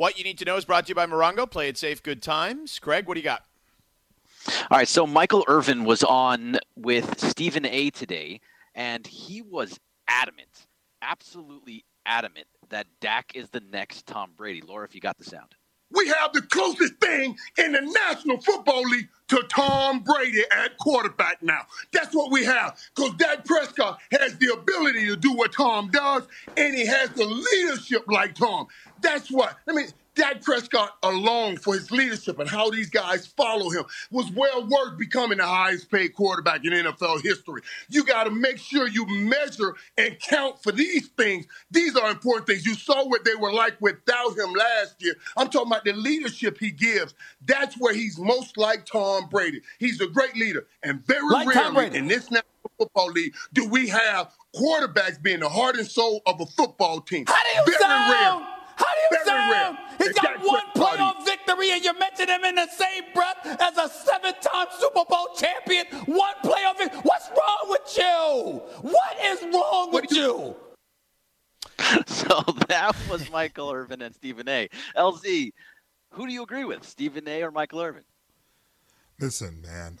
What you need to know is brought to you by Morongo. Play it safe, good times. Craig, what do you got? All right, so Michael Irvin was on with Stephen A today, and he was adamant, absolutely adamant, that Dak is the next Tom Brady. Laura, if you got the sound. We have the closest thing in the National Football League to Tom Brady at quarterback now. That's what we have. Because Dak Prescott has the ability to do what Tom does, and he has the leadership like Tom. That's what. I mean, Dak Prescott alone for his leadership and how these guys follow him was well worth becoming the highest paid quarterback in NFL history. You got to make sure you measure and count for these things. These are important things. You saw what they were like without him last year. I'm talking about the leadership he gives. That's where he's most like Tom Brady. He's a great leader. And very like rarely in this National Football League do we have quarterbacks being the heart and soul of a football team. How do you very sound? rare. How do you Very sound? rare. He's And got one playoff victory, and you mention him in the same breath as a seven-time Super Bowl champion. One playoff victory. What's wrong with you? What is wrong with you? So that was Michael Irvin and Stephen A. LZ, who do you agree with, Stephen A. or Michael Irvin? Listen, man.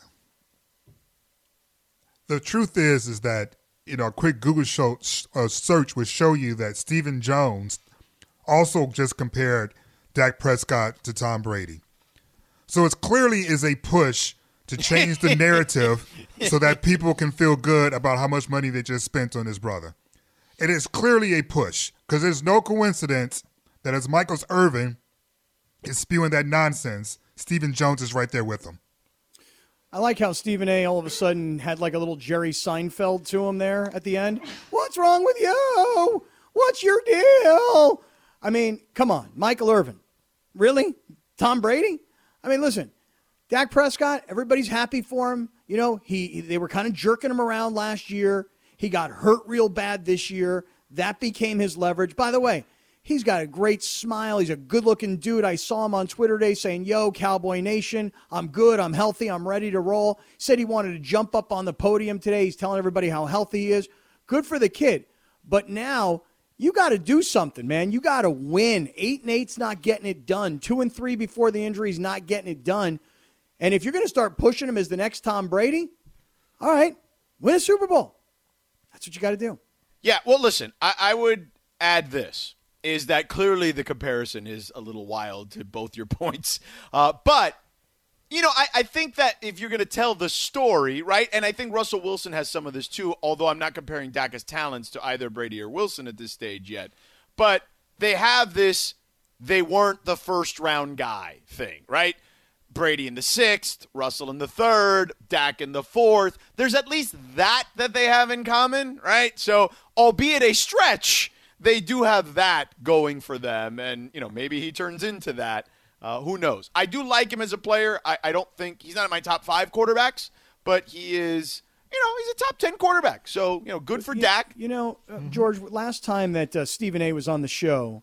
The truth is, is that you know a quick Google show, uh, search would show you that Stephen Jones also just compared Dak Prescott to Tom Brady. So it clearly is a push to change the narrative so that people can feel good about how much money they just spent on his brother. It is clearly a push because there's no coincidence that as Michael's Irvin is spewing that nonsense, Stephen Jones is right there with him. I like how Stephen A. all of a sudden had like a little Jerry Seinfeld to him there at the end. What's wrong with you? What's your deal? I mean, come on, Michael Irvin. Really? Tom Brady? I mean, listen, Dak Prescott, everybody's happy for him. You know, he they were kind of jerking him around last year. He got hurt real bad this year. That became his leverage. By the way, he's got a great smile. He's a good-looking dude. I saw him on Twitter today saying, "Yo, Cowboy Nation, I'm good. I'm healthy. I'm ready to roll." Said he wanted to jump up on the podium today. He's telling everybody how healthy he is. Good for the kid. But now you got to do something, man. You got to win. Eight and eight's not getting it done. Two and three before the injury's not getting it done. And if you're going to start pushing him as the next Tom Brady, all right, win a Super Bowl. That's what you got to do. Yeah, well, listen, I, I would add this is that clearly the comparison is a little wild to both your points. Uh, but, you know, I, I think that if you're going to tell the story, right, and I think Russell Wilson has some of this too, although I'm not comparing Dak's talents to either Brady or Wilson at this stage yet. But they have this they weren't the first round guy thing, right? Brady in the sixth, Russell in the third, Dak in the fourth. There's at least that that they have in common, right? So, albeit a stretch, they do have that going for them. And, you know, maybe he turns into that. Uh, who knows? I do like him as a player. I, I don't think he's not in my top five quarterbacks, but he is, you know, he's a top 10 quarterback. So, you know, good for You- Dak. You know, uh, George, last time that uh, Stephen A. was on the show,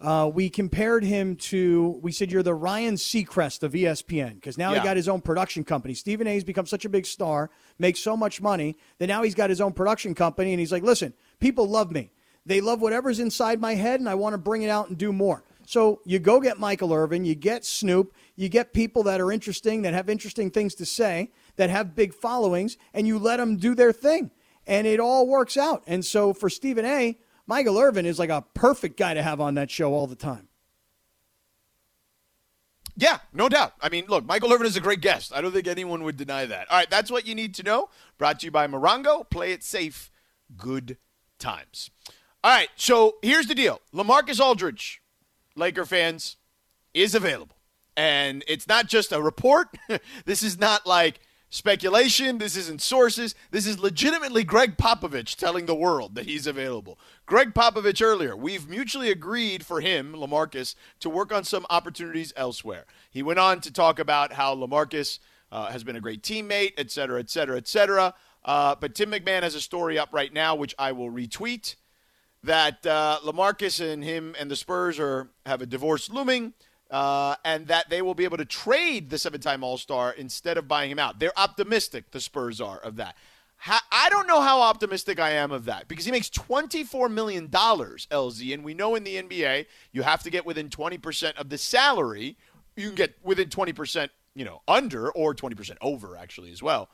uh, we compared him to, we said, you're the Ryan Seacrest of ESPN because now Yeah. he got his own production company. Stephen A. has become such a big star, makes so much money that now he's got his own production company and he's like, listen, people love me. They love whatever's inside my head and I want to bring it out and do more. So you go get Michael Irvin, you get Snoop, you get people that are interesting, that have interesting things to say, that have big followings, and you let them do their thing. And it all works out. And so for Stephen A., Michael Irvin is like a perfect guy to have on that show all the time. Yeah, no doubt. I mean, look, Michael Irvin is a great guest. I don't think anyone would deny that. All right, that's what you need to know. Brought to you by Morongo. Play it safe. Good times. All right, so here's the deal Lamarcus Aldridge, Laker fans, is available. And it's not just a report. this is not like speculation. This isn't sources. This is legitimately Gregg Popovich telling the world that he's available. Gregg Popovich earlier, we've mutually agreed for him, Lamarcus, to work on some opportunities elsewhere. He went on to talk about how Lamarcus uh, has been a great teammate, et cetera, et cetera, et cetera. Uh, but Tim MacMahon has a story up right now, which I will retweet that uh, Lamarcus and him and the Spurs are have a divorce looming, uh, and that they will be able to trade the seven-time All-Star instead of buying him out. They're optimistic. The Spurs are of that. Ha- I don't know how optimistic I am of that because he makes $24 million, LZ. And we know in the NBA, you have to get within 20% of the salary. You can get within 20%, you know, under or 20% over, actually, as well.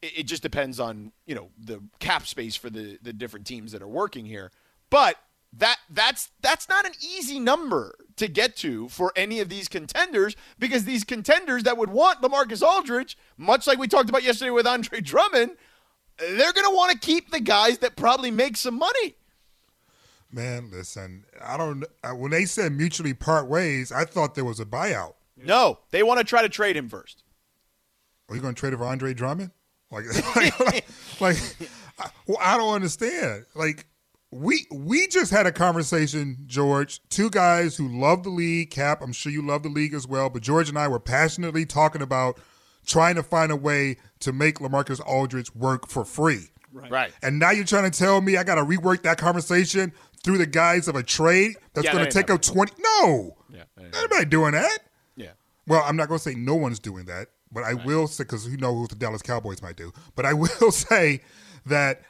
It, it just depends on, you know, the cap space for the, the different teams that are working here. But that that's that's not an easy number to get to for any of these contenders because these contenders that would want LaMarcus Aldridge, much like we talked about yesterday with Andre Drummond, they're going to want to keep the guys that probably make some money. Man, listen, I don't. When they said mutually part ways, I thought there was a buyout. No, they want to try to trade him first. Are you going to trade for Andre Drummond? Like, like, like, I, well, I don't understand. Like, we we just had a conversation, George. Two guys who love the league. Cap, I'm sure you love the league as well. But George and I were passionately talking about trying to find a way to make Lamarcus Aldridge work for free. Right. right. And now you're trying to tell me I got to rework that conversation through the guise of a trade that's Yeah, going to ain't take up 20. No. Yeah. Anybody doing that? Yeah. Well, I'm not going to say no one's doing that, but I will say, because you know who the Dallas Cowboys might do, but I will say that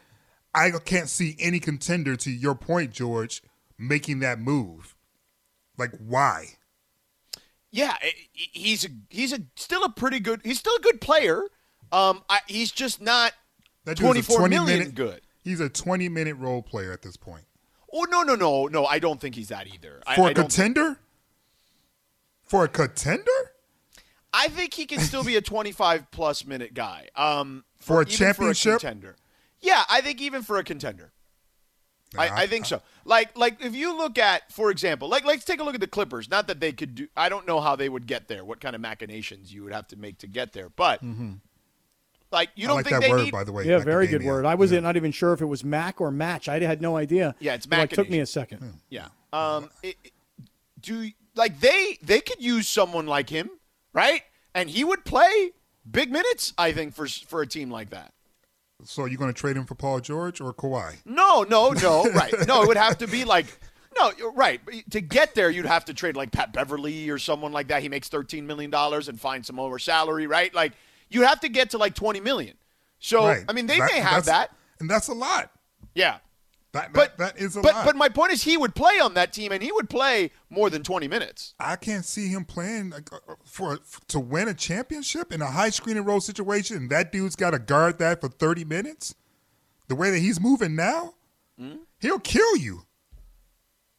I can't see any contender, to your point, George, making that move. Like, why? Yeah, i- i- he's a, he's a still a pretty good. He's still a good player. Um, I, he's just not That dude's 24 20 million minute, good. He's a 20 minute role player at this point. Oh no no no no! I don't think he's that either. For I a don't contender? For a contender? I think he can still be a 25 plus minute guy. Um, For a championship? for a contender. Yeah, I think even for a contender. Nah, I, I think so. Like like if you look at, for example, like let's take a look at the Clippers. Not that they could do. I don't know how they would get there. What kind of machinations you would have to make to get there, but like you don't like think that they word, need. by the way. Yeah, very good word. I was not even sure if it was Mac or Match. I had no idea. Yeah, it's Mac. It, took me a second. Yeah. Um. it- it- do like they they could use someone like him, right? And he would play big minutes. I think for for a team like that. So you're going to trade him for Paul George or Kawhi? No, no, no. right. No, it would have to be like. No, right. To get there, you'd have to trade like Pat Beverley or someone like that. He makes thirteen million dollars and find some lower salary, right? Like you have to get to like twenty million. So right. I mean, they That- may have that. And that's a lot. Yeah. That, But that, that is a but lot. but my point is, he would play on that team, and he would play more than twenty minutes. I can't see him playing like, uh, for to win a championship in a high screen and roll situation. And that dude's got to guard that for thirty minutes. The way that he's moving now, Hmm? he'll kill you.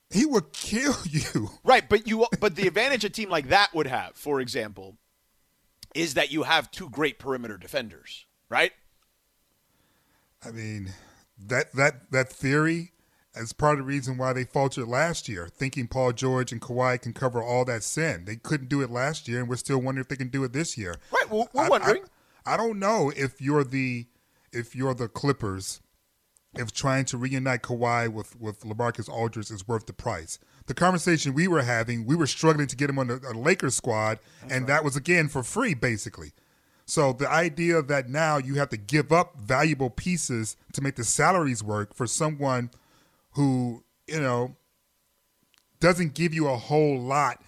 He will kill you. Right, but you but the advantage a team like that would have, for example, is that you have two great perimeter defenders, right? I mean, that that that theory is part of the reason why they faltered last year, thinking Paul George and Kawhi can cover all that sin. They couldn't do it last year, and we're still wondering if they can do it this year. Right, we're, we're I- wondering. I, I don't know if you're the if you're the Clippers, if trying to reunite Kawhi with with Lamarcus Aldridge is worth the price. The conversation we were having, we were struggling to get him on a, a Lakers squad, and that was again for free, basically. So the idea that now you have to give up valuable pieces to make the salaries work for someone who you know doesn't give you a whole lot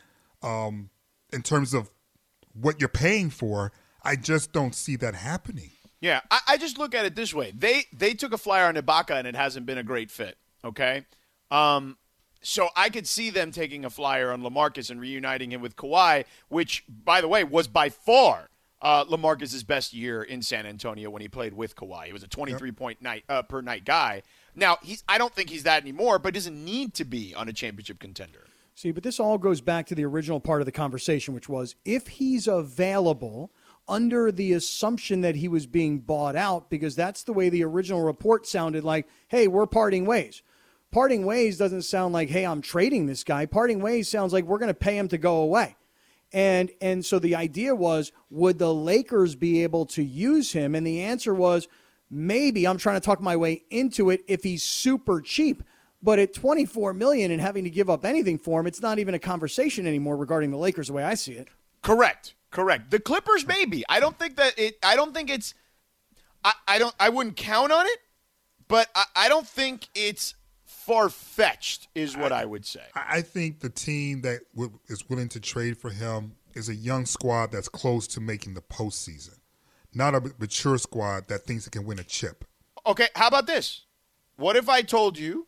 um, in terms of what you're paying for, I just don't see that happening. Yeah, I, I just look at it this way: they they took a flyer on Ibaka, and it hasn't been a great fit. Okay, um, so I could see them taking a flyer on Lamarcus and reuniting him with Kawhi, which, by the way, was by far uh, Lamarcus's best year in San Antonio when he played with Kawhi. He was a 23 point night uh, per night guy. Now he's I don't think he's that anymore, but doesn't need to be on a championship contender. See, but this all goes back to the original part of the conversation, which was if he's available under the assumption that he was being bought out, because that's the way the original report sounded like, hey, we're parting ways. Parting ways doesn't sound like, hey, I'm trading this guy. Parting ways sounds like we're going to pay him to go away. And and so the idea was, would the Lakers be able to use him? And the answer was, maybe. I'm trying to talk my way into it if he's super cheap. But at 24 million and having to give up anything for him, it's not even a conversation anymore regarding the Lakers the way I see it. Correct. Correct. The Clippers maybe. I don't think that it I don't think it's I, I don't I wouldn't count on it, but I, I don't think it's far fetched is what I would say. I I think the team that w- is willing to trade for him is a young squad that's close to making the postseason. not a mature squad that thinks it can win a chip. Okay, how about this? What if I told you?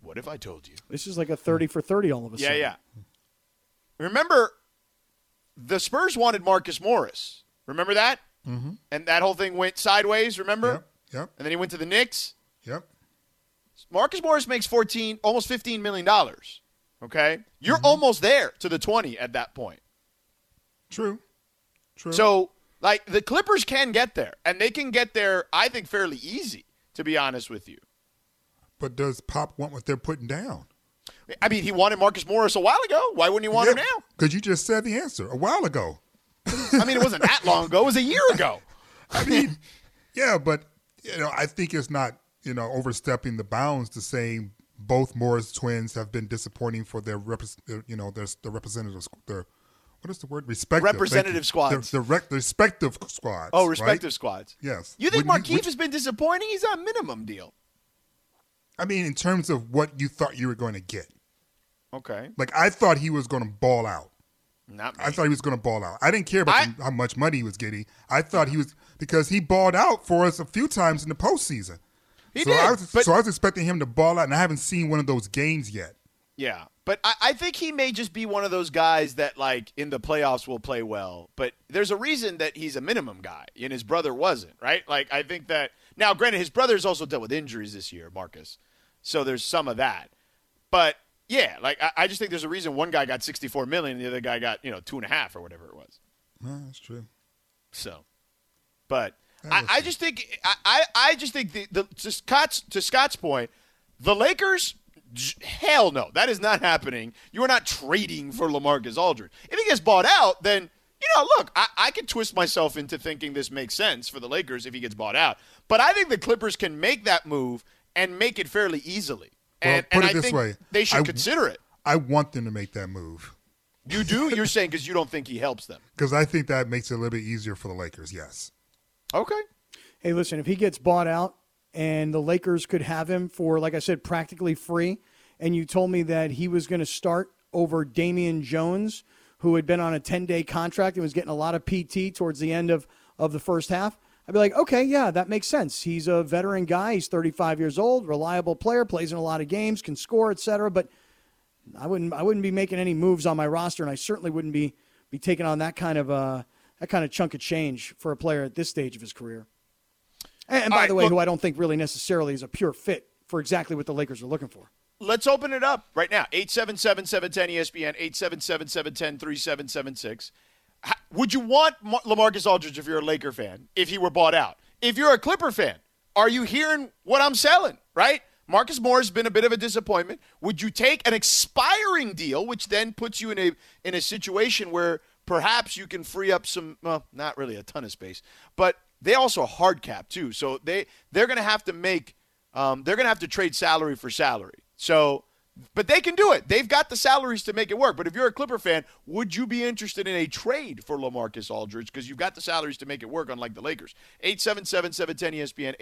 What if I told you? This is like a 30 for 30 all of a Yeah, sudden. Yeah, yeah. Remember, the Spurs wanted Marcus Morris. Remember that? Mm-hmm. And that whole thing went sideways. Remember? Yep, yep, And then he went to the Knicks. yep. Marcus Morris makes fourteen, almost fifteen million dollars. Okay, you're Mm-hmm. almost there to the twenty at that point. True, true. So, like, the Clippers can get there, and they can get there. I think fairly easy, to be honest with you. but does Pop want what they're putting down? I mean, he wanted Marcus Morris a while ago. Why wouldn't he want him now? Because you just said the answer a while ago. I mean, it wasn't that long ago. It was a year ago. I mean, yeah, but you know, I think it's not you know overstepping the bounds to saying both Morris twins have been disappointing for their their, you know their the representatives their what is the word respective Representative squads. their rec- respective squads Oh, right? respective squads. yes You think Markieff would- has been disappointing? He's on minimum deal. I mean in terms of what you thought you were going to get Okay. like I thought he was going to ball out Not me. I thought he was going to ball out. I didn't care about I- the- how much money he was getting. I thought he was because he balled out for us a few times in the postseason. He so did, I was, but- so I was expecting him to ball out, and I haven't seen one of those games yet. Yeah, but I, I think he may just be one of those guys that, like, in the playoffs will play well. But there's a reason that he's a minimum guy, and his brother wasn't, right? Like, I think that now, granted, his brother's also dealt with injuries this year, Marcus. So there's some of that. But yeah, like, I, I just think there's a reason one guy got 64 million, and the other guy got you know two and a half or whatever it was. No, that's true. So, but I, I just think I, I, just think the, the to Scott's to Scott's point, the Lakers, hell no, that is not happening. You are not trading for Lamarcus Aldridge. If he gets bought out, then you know, look, I, I can twist myself into thinking this makes sense for the Lakers if he gets bought out. But I think the Clippers can make that move and make it fairly easily. Well, And, put and it I this think way, they should I- consider it. I want them to make that move You do? You're saying because you don't think he helps them. because I think that makes it a little bit easier for the Lakers. Yes. Okay. Hey, listen, if he gets bought out and the Lakers could have him for, like I said, practically free, and you told me that he was going to start over Damian Jones, who had been on a 10 day contract and was getting a lot of PT towards the end of, of the first half, I'd be like, okay, yeah, that makes sense. He's a veteran guy. He's 35 years old, reliable player, plays in a lot of games, can score, etc. But I wouldn't I wouldn't be making any moves on my roster, and I certainly wouldn't be be taking on that kind of uh, that kind of chunk of change for a player at this stage of his career. And, and by right, the way, look- who I don't think really necessarily is a pure fit for exactly what the Lakers are looking for. Let's open it up right now. 877-710-ESPN, 877-710-3776. Would you want Mar- LaMarcus Aldridge if you're a Laker fan, if he were bought out? If you're a Clipper fan, are you hearing what I'm selling, right? Marcus Morris' been a bit of a disappointment. Would you take an expiring deal, which then puts you in a in a situation where perhaps you can free up some well, not really a ton of space, but they also hard cap too. So they they're going to have to make um, they're going to have to trade salary for salary. So, but they can do it. They've got the salaries to make it work. But if you're a Clipper fan, would you be interested in a trade for LaMarcus Aldridge because you've got the salaries to make it work, unlike the Lakers? 877-710-ESPN,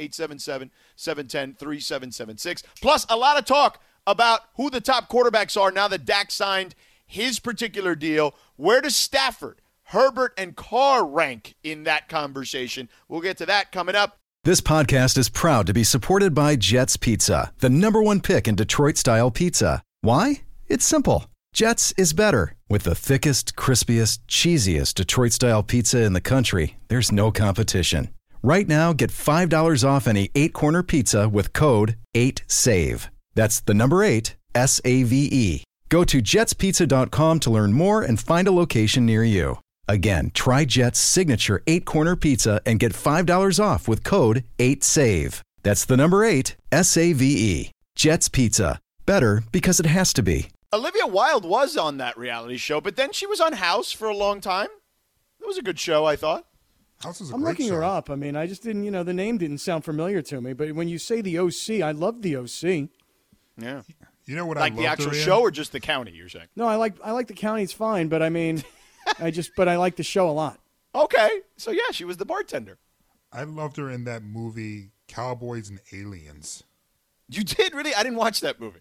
877-710-3776. Plus, a lot of talk about who the top quarterbacks are now that Dak signed his particular deal. Where does Stafford, Herbert, and Carr rank in that conversation? We'll get to that coming up. This podcast is proud to be supported by Jets Pizza, the number one pick in Detroit style pizza. Why? It's simple. Jets is better. With the thickest, crispiest, cheesiest Detroit style pizza in the country, there's no competition. Right now, get $5 off any eight corner pizza with code 8SAVE. That's the number eight, S A V E. Go to jetspizza.com to learn more and find a location near you. Again, try Jet's signature eight corner pizza and get $5 off with code 8SAVE. That's the number eight, S A V E. Jet's Pizza. Better because it has to be. Olivia Wilde was on that reality show, but then she was on House for a long time. It was a good show, I thought. House is a I'm great looking show. her up. I mean, I just didn't, you know, the name didn't sound familiar to me. But when you say the OC, I love the OC. Yeah. You know what Like I like the actual her in? show or just the county, you're saying? No, I like I like the county's fine, but I mean, I just but I like the show a lot. Okay. So, yeah, she was the bartender. I loved her in that movie Cowboys and Aliens. You did really? I didn't watch that movie.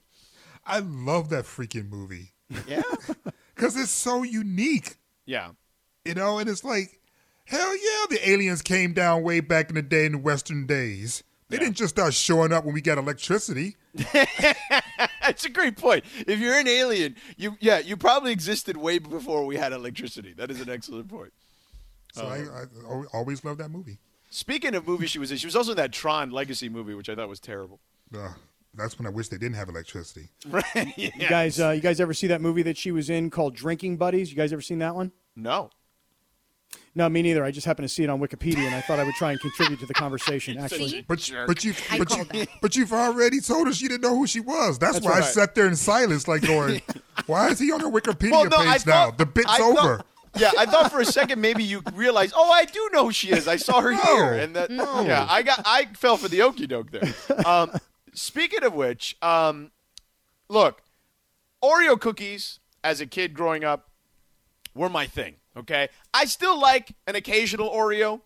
I love that freaking movie Yeah. because it's so unique. yeah. you know and it's like Hell yeah, the aliens came down way back in the day in the Western days. They didn't just start showing up when we got electricity. That's a great point. If you're an alien, you yeah, you probably existed way before we had electricity. That is an excellent point. So I, I always loved that movie. Speaking of movies she was in, she was also in that Tron Legacy movie, which I thought was terrible. Uh, that's when I wish they didn't have electricity. Right. You guys, uh, you guys ever see that movie that she was in called Drinking Buddies? You guys ever seen that one? No. No, me neither. I just happened to see it on Wikipedia, and I thought I would try and contribute to the conversation. Actually, See? But but you, but you, but you've already told us you didn't know who she was. That's, That's why I sat there in silence, like going, "Why is he on the Wikipedia Well, no, page I now? The bit's I thought- over." yeah, I thought for a second maybe you realized, oh, I do know who she is. I saw her No. here, and that No. yeah, I got I fell for the okey doke there. Um, speaking of which, um, look, Oreo cookies as a kid growing up were my thing. Okay, I still like an occasional Oreo.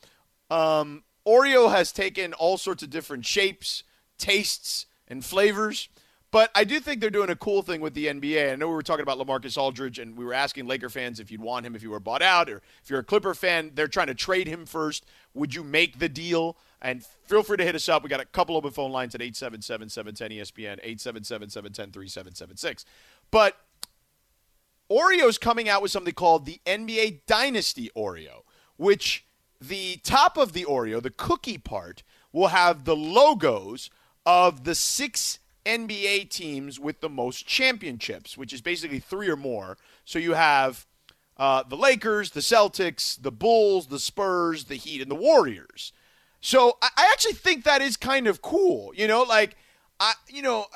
Um, Oreo has taken all sorts of different shapes, tastes, and flavors. But I do think they're doing a cool thing with the NBA. I know we were talking about Lamarcus Aldridge, and we were asking Laker fans if you'd want him if you were bought out, or if you're a Clipper fan, they're trying to trade him first. Would you make the deal? And feel free to hit us up. We got a couple open phone lines at 877 710 ESPN, 877 710 3776. But Oreo's coming out with something called the NBA Dynasty Oreo, which the top of the Oreo, the cookie part, will have the logos of the six NBA teams with the most championships, which is basically three or more. So you have uh, the Lakers, the Celtics, the Bulls, the Spurs, the Heat, and the Warriors. So I, I actually think that is kind of cool. You know, like I, you know,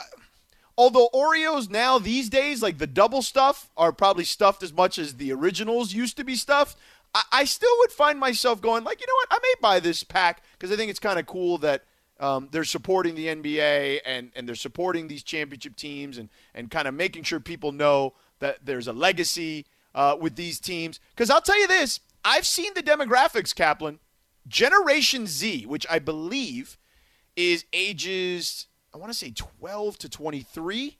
although Oreos now these days, like the double stuff, are probably stuffed as much as the originals used to be stuffed. I, I still would find myself going like, you know what, I may buy this pack because I think it's kind of cool that um, they're supporting the NBA and, and they're supporting these championship teams and, and kind of making sure people know that there's a legacy uh, with these teams. Because I'll tell you this, I've seen the demographics, Kaplan. Generation Z, which I believe is ages, I want to say 12 to 23,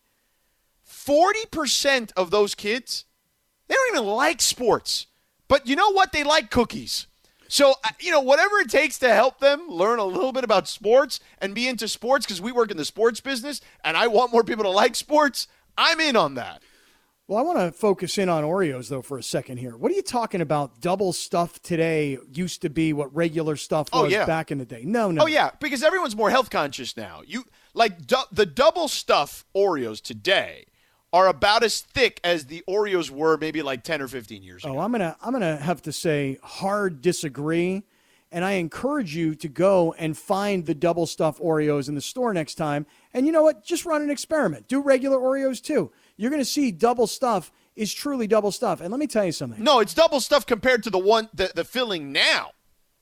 40% of those kids, they don't even like sports. But you know what? They like cookies. So, uh, you know, whatever it takes to help them learn a little bit about sports and be into sports, because we work in the sports business and I want more people to like sports, I'm in on that. Well, I want to focus in on Oreos though for a second here. What are you talking about? Double stuff today used to be what regular stuff Oh, was yeah. back in the day. No, no. Oh yeah, because everyone's more health conscious now. You like du- the double stuff Oreos today are about as thick as the Oreos were maybe like 10 or 15 years oh, ago. Oh, I'm gonna I'm gonna have to say hard disagree, and I encourage you to go and find the double stuff Oreos in the store next time. And you know what? Just run an experiment. Do regular Oreos too. You're gonna see double stuff is truly double stuff. And let me tell you something. No, it's double stuff compared to the one the, the filling now,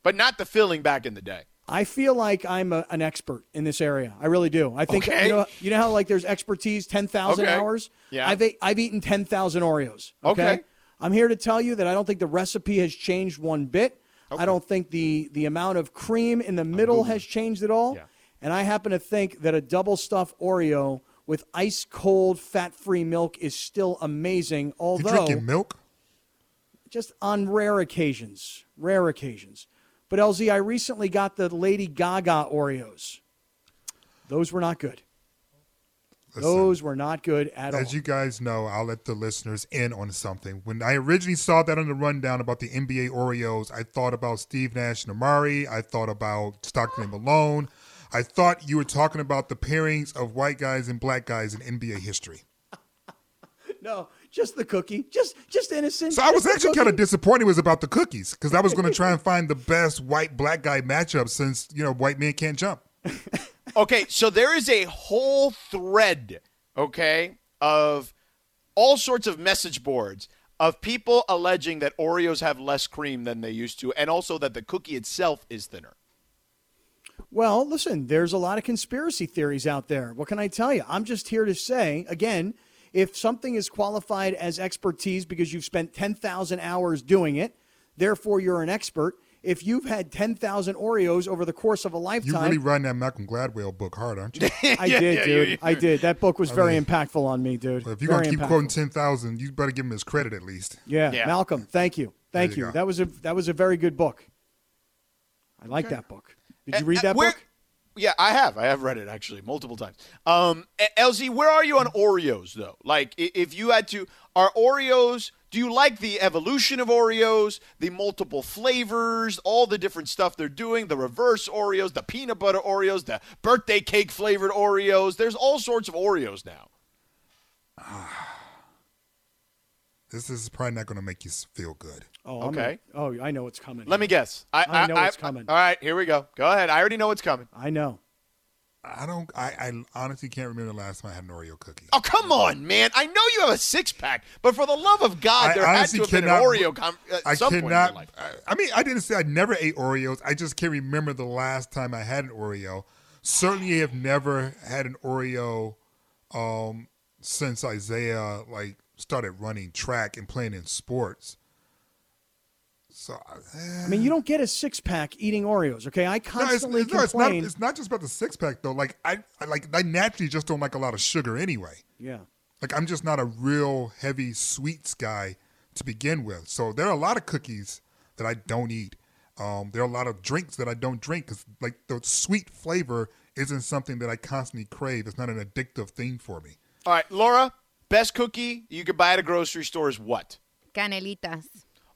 but not the filling back in the day. I feel like I'm a, an expert in this area. I really do. I think Okay. you know you know how like there's expertise, ten thousand Okay. hours. Yeah. I've ate, I've eaten ten thousand Oreos. Okay? Okay. I'm here to tell you that I don't think the recipe has changed one bit. I don't think the the amount of cream in the middle has changed at all. Yeah. And I happen to think that a double stuffed Oreo with ice cold fat free milk is still amazing. You Although drinking milk? just on rare occasions, rare occasions. But LZ, I recently got the Lady Gaga Oreos. Those were not good. Listen, Those were not good at all. As you guys know, I'll let the listeners in on something. When I originally saw that on the rundown about the NBA Oreos, I thought about Steve Nash and Amar'e. I thought about Stockton and Malone. I thought you were talking about the pairings of white guys and black guys in NBA history. no, just the cookie, just just innocent. So I was actually kind of disappointed was about the cookies because I was going to try and find the best white black guy matchup since you know white men can't jump. Okay, so there is a whole thread, okay, of all sorts of message boards of people alleging that Oreos have less cream than they used to, and also that the cookie itself is thinner. Well, listen, there's a lot of conspiracy theories out there. What can I tell you? I'm just here to say, again, if something is qualified as expertise because you've spent 10,000 hours doing it, therefore you're an expert. If you've had 10,000 Oreos over the course of a lifetime. You lifetime, really run that Malcolm Gladwell book hard, aren't you? I did, dude. I did. That book was very impactful on me, dude. Well, if you're going to keep impactful. quoting ten thousand, you better give him his credit at least. Yeah, Yeah. Malcolm, thank you. Thank There you you. That was a that was a very good book. I like Okay. that book. Did you Uh, read uh, that where- book? Yeah, I have. I have read it actually multiple times. Um, LZ, where are you on Oreos though? Like, if you had to, are Oreos? Do you like the evolution of Oreos, the multiple flavors, all the different stuff they're doing, the reverse Oreos, the peanut butter Oreos, the birthday cake flavored Oreos? There's all sorts of Oreos now. This is probably not going to make you feel good. Oh, I'm Okay. gonna- oh, I know what's coming. Let me guess. I, I know what's coming. All right, here we go. Go ahead. I already know what's coming. I know. I don't. I, I honestly can't remember the last time I had an Oreo cookie. Oh, come on, man. I know you have a six pack, but for the love of God, I there had honestly to have been an Oreo com- at I some point in cannot. your life. I, I mean, I didn't say I never ate Oreos. I just can't remember the last time I had an Oreo. Certainly, have never had an Oreo um, since Isaiah like started running track and playing in sports. So, eh. I mean, you don't get a six pack eating Oreos. Okay, I No, it's, constantly no, it's not. complain. It's not just about the six pack though. Like I, I like I naturally just don't like a lot of sugar anyway. yeah. Like I'm just not a real heavy sweets guy to begin with. So there are a lot of cookies that I don't eat. Um, there are a lot of drinks that I don't drink because like the sweet flavor isn't something that I constantly crave. It's not an addictive thing for me. All right, Laura, best cookie you could buy at a grocery store is what? Canelitas.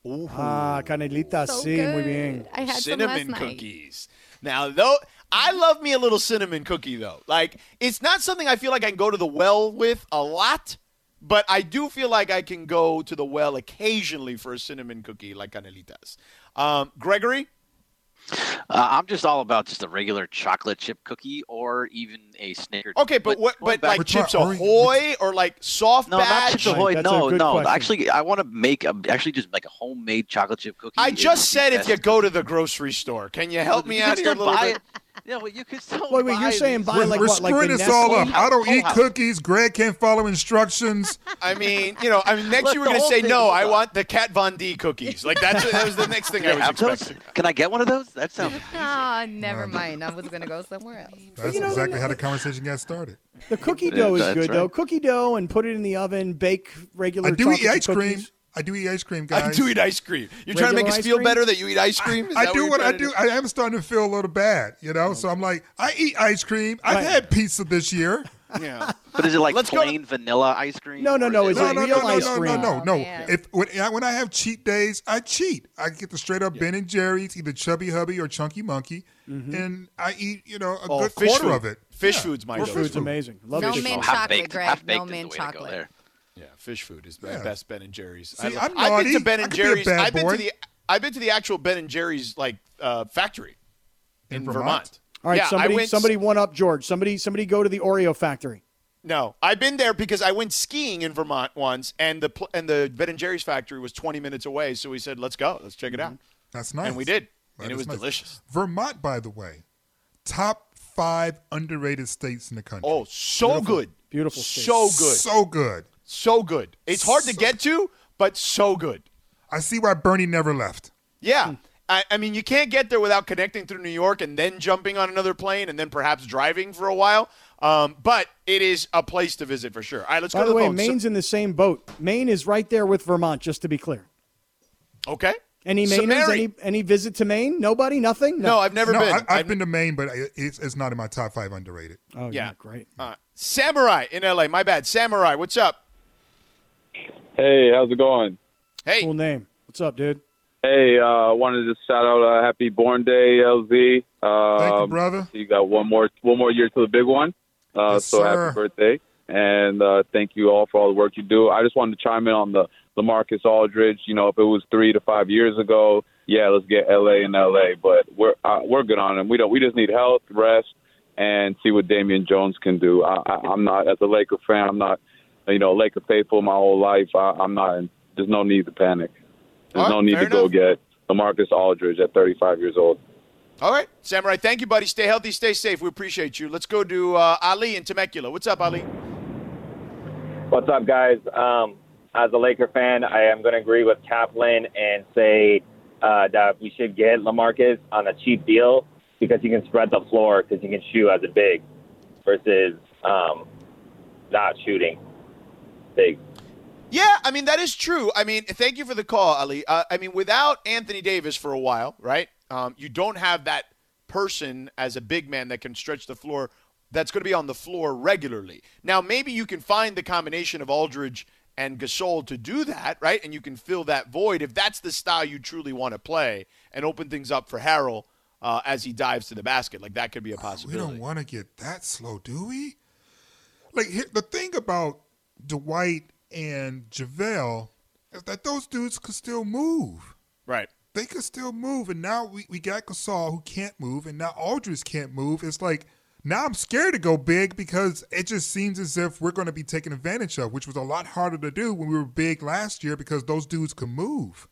Ah, canelita, So sí, muy good. bien. I had cinnamon some last night. cookies. Now, though, I love me a little cinnamon cookie though. Like, it's not something I feel like I can go to the well with a lot, but I do feel like I can go to the well occasionally for a cinnamon cookie like Canelitas. Um, Gregory, Uh, I'm just all about just a regular chocolate chip cookie or even a Snickers. okay, but what? going But like Chips one? Are you- Ahoy or like soft no, not batch? Chips Ahoy. That's No, no. question. Actually, I want to make a, actually just like a homemade chocolate chip cookie. I just said if best you go to the grocery store, can you help me You out here a little buy bit? it. Yeah, well, you could still. Wait, wait, you're saying these. buy We're, like we're what, screwing the this all up. I don't eat cookies. Greg can't follow instructions. I mean, you know, I mean, next Look, you were the going to say no. I on. want the Kat Von D cookies. Like that's that was the next thing I Can I was have those? expecting. Can I get one of those? That sounds. Oh, never mind. I was gonna go somewhere else. That's you know, exactly how the conversation got started. The cookie dough is that's good though. Cookie dough and put it in the oven, bake regular. I do eat ice chip cream. Cookies. I do eat ice cream, guys. I do eat ice cream. You're trying to make us feel cream? better that you eat ice cream. Is I that do you're what I trying to do. I am starting to feel a little bad, you know. So I'm like, I eat ice cream. I've Right. had pizza this year. Yeah. But is it like Let's go- plain vanilla ice cream? No, no, no, Is it's it No, a no, real no, no, ice no, cream. no, no, no. Oh. If when, I- when I have cheat days, I cheat. I get the straight up Ben and Jerry's, either Chubby Hubby or Chunky Monkey, mm-hmm. and I eat, you know, a Oh, good quarter food. of it. Fish Yeah. food's my fish Food's food. amazing. Love No mint half chocolate, baked, Greg. half No baked is mint way to go chocolate. There. Yeah, fish food is the Yeah. best Ben and Jerry's. See, I I'm I've been to. Ben and could be Jerry's. I've been boy. to the I've been to the actual Ben and Jerry's like uh, factory in, In Vermont. Vermont? All right, yeah, somebody, went, somebody one up George. Somebody, somebody go to the Oreo factory. No, I've been there because I went skiing in Vermont once, and the and the Ben and Jerry's factory was 20 minutes away. So we said, "Let's go, let's check it out," That's nice. and we did, That and it was nice. delicious. Vermont, by the way, top five underrated states in the country. Oh, so Beautiful. good, Beautiful state. so good, so good. So good. It's hard to get to, but so good. I see why Bernie never left. Yeah. I, I mean, you can't get there without connecting through New York and then jumping on another plane and then perhaps driving for a while. Um, but it is a place to visit for sure. All right, let's By go to the the way, phone. So- Maine's in the same boat. Maine is right there with Vermont. Just to be clear. okay. Any So Mainers? Mary- any any visit to Maine? Nobody? Nothing? No, I've never no, been. I, I've I've- been to Maine, but it's, it's not in my top five underrated. Oh yeah, Yeah. great. Uh, Samurai in LA. My bad. Samurai, what's up? Hey, how's it going? Hey. Cool name. What's up, dude? Hey, uh, wanted to shout out uh, Happy Born Day, LZ. Um, Thank you, brother. You got one more one more year to the big one. Uh, Yes, so sir. happy birthday, and uh, thank you all for all the work you do. I just wanted to chime in on the Lamarcus Aldridge. You know, if it was three to five years ago, yeah, let's get LA and LA. But we're uh, we're good on him. We don't. We just need health, rest, and see what Damian Jones can do. I, I, I'm not as a Laker fan. I'm not, you know, Laker faithful my whole life. I, I'm not. There's no need to panic. There's All no need fair to go enough. get Lamarcus Aldridge at 35 years old. All right. Samurai, thank you, buddy. Stay healthy, stay safe. We appreciate you. Let's go to uh, Ali in Temecula. What's up, Ali? What's up, guys? Um, as a Laker fan, I am going to agree with Kaplan and say uh, that we should get Lamarcus on a cheap deal because he can spread the floor because he can shoot as a big versus um, not shooting big. Yeah, I mean that is true. I mean, thank you for the call, Ali. Uh, I mean, without Anthony Davis for a while, right? Um, you don't have that person as a big man that can stretch the floor that's going to be on the floor regularly. Now, maybe you can find the combination of Aldridge and Gasol to do that, right? And you can fill that void if that's the style you truly want to play and open things up for Harrell uh, as he dives to the basket. Like that could be a possibility. We don't want to get that slow, do we? Like the thing about Dwight and JaVale is that those dudes could still move. Right. They could still move, and now we, we got Gasol who can't move, and now Aldridge can't move. It's like now I'm scared to go big because it just seems as if we're going to be taken advantage of, which was a lot harder to do when we were big last year because those dudes could move.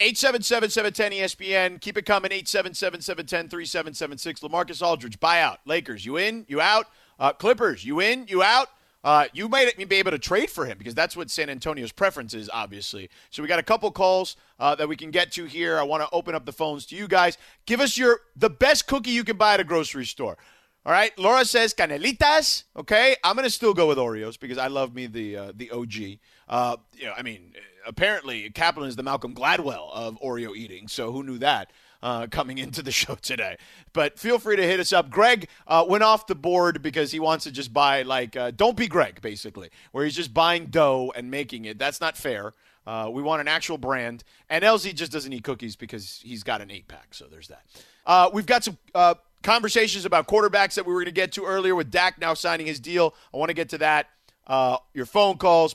877-710-ESPN. Keep it coming. 877-710-3776. LaMarcus Aldridge, buyout. Lakers, you in? You out? Uh, Clippers, you in? You out? Uh, you might be able to trade for him because that's what San Antonio's preference is, obviously. So we got a couple calls uh, that we can get to here. I want to open up the phones to you guys. Give us your the best cookie you can buy at a grocery store. All right, Laura says canelitas. Okay, I'm gonna still go with Oreos because I love me the uh, the OG. Uh, you know, I mean, apparently Kaplan is the Malcolm Gladwell of Oreo eating. So who knew that uh, coming into the show today? But feel free to hit us up. Greg uh, went off the board because he wants to just buy like uh, don't be Greg basically, where he's just buying dough and making it. That's not fair. Uh, we want an actual brand. And LZ just doesn't eat cookies because he's got an eight pack. So there's that. Uh, we've got some uh, conversations about quarterbacks that we were going to get to earlier with Dak now signing his deal. I want to get to that. Your phone calls.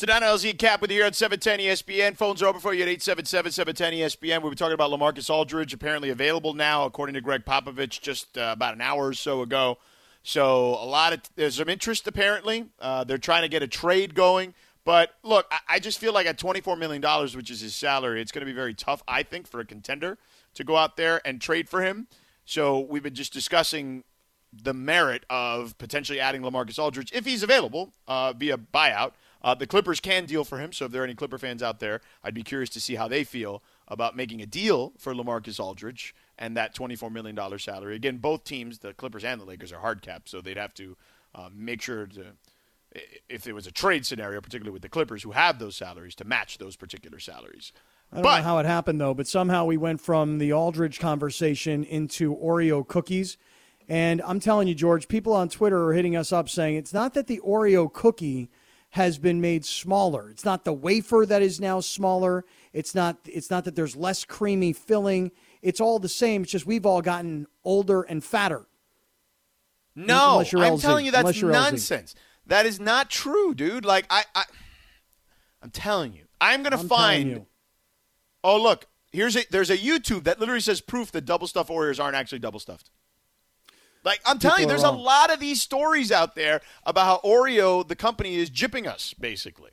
Sedano LZ Cap with you here on 710 ESPN. Phones are open for you at 877-710-ESPN. We were talking about LaMarcus Aldridge, apparently available now, according to Gregg Popovich, just uh, about an hour or so ago. So a lot of there's some interest apparently. Uh, they're trying to get a trade going. But look, I, I just feel like at $24 million, which is his salary, it's going to be very tough, I think, for a contender to go out there and trade for him. So we've been just discussing the merit of potentially adding LaMarcus Aldridge if he's available uh, via buyout. Uh, the Clippers can deal for him, so if there are any Clipper fans out there, I'd be curious to see how they feel about making a deal for LaMarcus Aldridge and that $24 million salary. Again, both teams, the Clippers and the Lakers, are hard capped, so they'd have to uh, make sure to, if there was a trade scenario, particularly with the Clippers who have those salaries, to match those particular salaries. I don't But- know how it happened though, but somehow we went from the Aldridge conversation into Oreo cookies. And I'm telling you, George, people on Twitter are hitting us up saying it's not that the Oreo cookie has been made smaller. It's not the wafer that is now smaller. It's not it's not that there's less creamy filling. It's all the same. It's just we've all gotten older and fatter. No, I'm telling you that's you're LZ. nonsense. That is not true, dude. Like I, I I'm telling you, I'm gonna I'm find. Oh look, here's a there's a YouTube that literally says proof that double stuffed Oreos aren't actually double stuffed. Like I'm telling you, People are there's a uh, lot of these stories out there about how Oreo, the company, is jipping us basically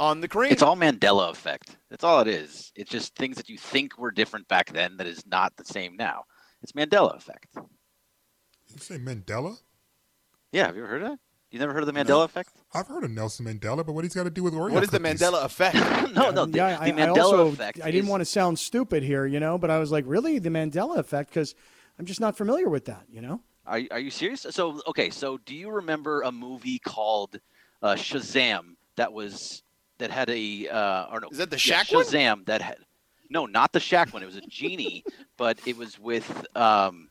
on the cream. It's all Mandela effect. That's all it is. It's just things that you think were different back then that is not the same now. It's Mandela effect. You say Mandela? Yeah, have you ever heard of that? You never heard of the Mandela effect? I've heard of Nelson Mandela, but what he's got to do with Oreo? what is the? Mandela effect? no, no. The, yeah, the I, I Mandela also effect. I didn't is- want to sound stupid here, you know, but I was like, really, the Mandela effect, because I'm just not familiar with that, you know. Are, are you serious? So okay, so do you remember a movie called uh, Shazam that was that had a uh, or no? Is that the yeah, Shaq one? Shazam that had no, not the Shaq one. It was a genie, but it was with um,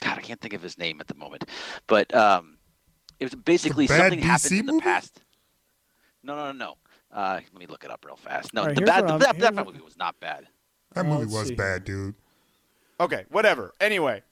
God, I can't think of his name at the moment, but um, it was basically bad something happened DC in the movie? past. No, no, no, no. Uh, let me look it up real fast. No, All right, the bad, the, that, that what- movie was not bad. That movie let's was see. bad, dude. okay, whatever. Anyway,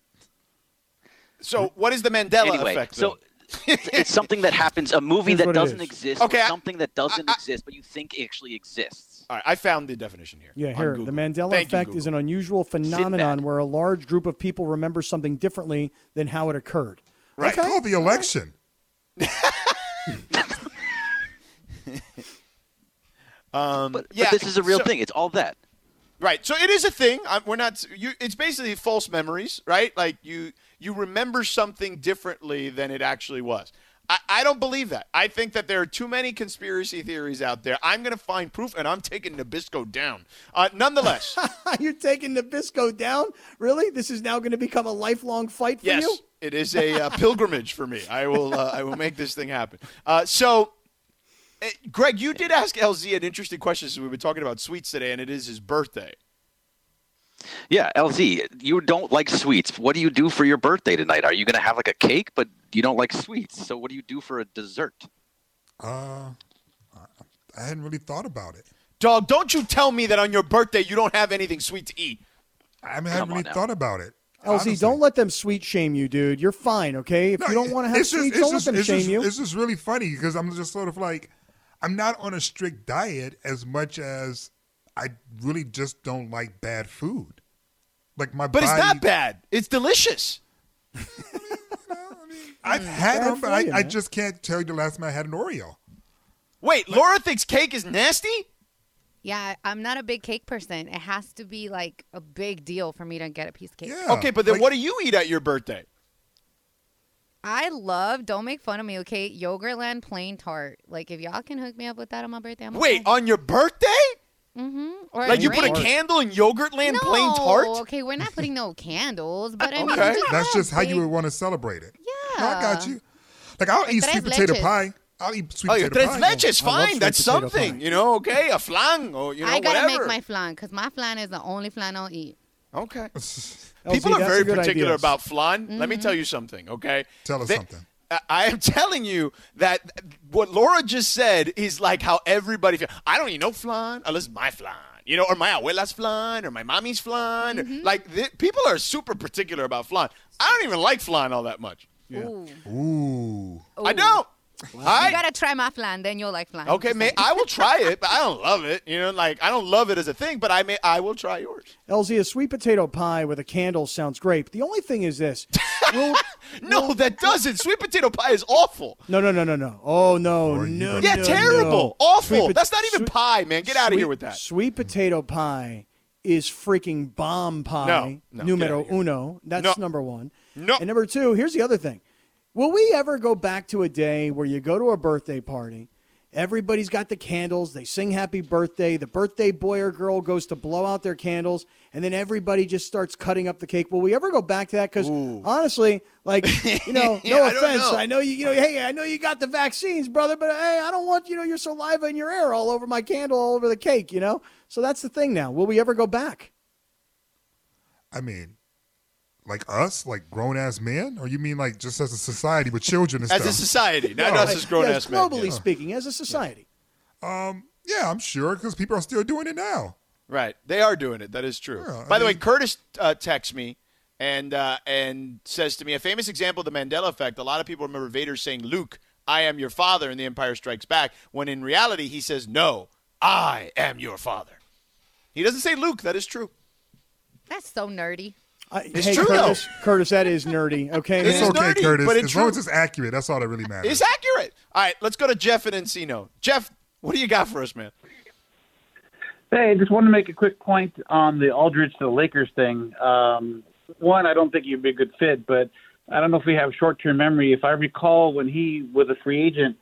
so what is the Mandela anyway, effect? so it's, it's something that happens, a movie Here's that doesn't exist, Okay, or I- something that doesn't I- I- exist, but you think actually exists. all right, I found the definition here. Yeah, on here, the Mandela Thank you, effect is an unusual phenomenon where a large group of people remember something differently than how it occurred. That's Okay. called the election. Um, But, yeah, but this is a real so- thing. It's all that. Right. So it is a thing. i we're not. You. It's basically false memories, right? Like you you remember something differently than it actually was. I, I don't believe that. I think that there are too many conspiracy theories out there. I'm going to find proof, and I'm taking Nabisco down. Uh, nonetheless, You're taking Nabisco down? Really? This is now going to become a lifelong fight for yes, you? it is a uh, pilgrimage for me. I will. Uh, I will make this thing happen. Uh, so. Uh, Greg, you did ask LZ an interesting question. So we've been talking about sweets today, and it is his birthday. Yeah, LZ, you don't like sweets. What do you do for your birthday tonight? Are you going to have like a cake, but you don't like sweets? So what do you do for a dessert? Uh, I hadn't really thought about it. Dog, don't you tell me that on your birthday you don't have anything sweet to eat. I haven't really thought about it. LZ, don't let them sweet shame you, dude. You're fine, okay? If you don't want to have It's just, sweets, don't just, let them shame just, you. This is really funny because I'm just sort of like, I'm not on a strict diet as much as I really just don't like bad food. Like my But body, it's not bad. It's delicious. I've had bad them, but for I, I just can't tell you the last time I had an Oreo. Wait, Laura thinks cake is nasty? Yeah, I'm not a big cake person. It has to be like a big deal for me to get a piece of cake. Yeah, okay, but then what do you eat at your birthday? I love, don't make fun of me, okay? Yogurtland plain tart. Like, if y'all can hook me up with that on my birthday, I'm Wait, on your birthday? Mm-hmm. Or like you put a candle in Yogurtland no, plain tart? Okay, we're not putting no candles, but I mean, Okay, just that's just how you would want to celebrate it. Yeah. I got you. Like I'll eat sweet potato leches. pie. I'll eat sweet Oh, yeah, potato tres pie. leches, I love fine. That's something, pie. you know. Okay, a flan or you know I gotta whatever. make my flan because my flan is the only flan I'll eat. Okay. People are very particular idea. about flan. Let me Mm-hmm. tell you something, okay? Tell us They- something. I- I am telling you that what Laura just said is like how everybody feels. I don't eat no flan unless it's my flan, you know, or my abuela's flan or my mommy's flan. Mm-hmm. Like th- people are super particular about flan. I don't even like flan all that much. Ooh. Ooh. I don't. You I gotta try my flan, then you'll like flan. okay, may I will try it, but I don't love it. You know, like I don't love it as a thing, but I may I will try yours. LZ, a sweet potato pie with a candle sounds great. But the only thing is this. Will- No, that doesn't. Sweet potato pie is awful. no, no, no, no, no. Oh, no, no, Yeah, no, terrible, no. awful. Sweet pot- That's not even sweet- pie, man. Get out of here with that. Sweet potato pie is freaking bomb pie. No, no, numero out of here. uno. That's No. number one. No. And number two, here's the other thing. Will we ever go back to a day where you go to a birthday party? Everybody's got the candles. They sing happy birthday. The birthday boy or girl goes to blow out their candles, and then everybody just starts cutting up the cake. Will we ever go back to that? Because honestly, like you know, Yeah, no I offense. know. I know you. You know, hey, I know you got the vaccines, brother, but hey, I don't want you know your saliva and your air all over my candle, all over the cake. You know, so that's the thing. Now, will we ever go back? I mean, like us, like grown ass men, or you mean like just as a society with children and As a society, not No, us as grown yes, ass men. globally Yeah. speaking, as a society. Um, yeah, I'm sure because people are still doing it now. Right, they are doing it. That is true. Yeah, I By the way, Curtis uh, texts me and uh, and says to me a famous example of the Mandela effect. A lot of people remember Vader saying, "Luke, I am your father," in The Empire Strikes Back, when in reality he says, "No, I am your father." He doesn't say Luke. That is true. That's so nerdy. I, It's hey, true, Curtis, Curtis, that is nerdy. Okay, It's man? okay, nerdy, Curtis. but it's as long as it's accurate, that's all that really matters. It's accurate. All right, let's go to Jeff and Encino. Jeff, what do you got for us, man? Hey, I just want to make a quick point on the Aldridge to the Lakers thing. Um, one, I don't think he'd be a good fit, but I don't know if we have short-term memory. If I recall, when he was a free agent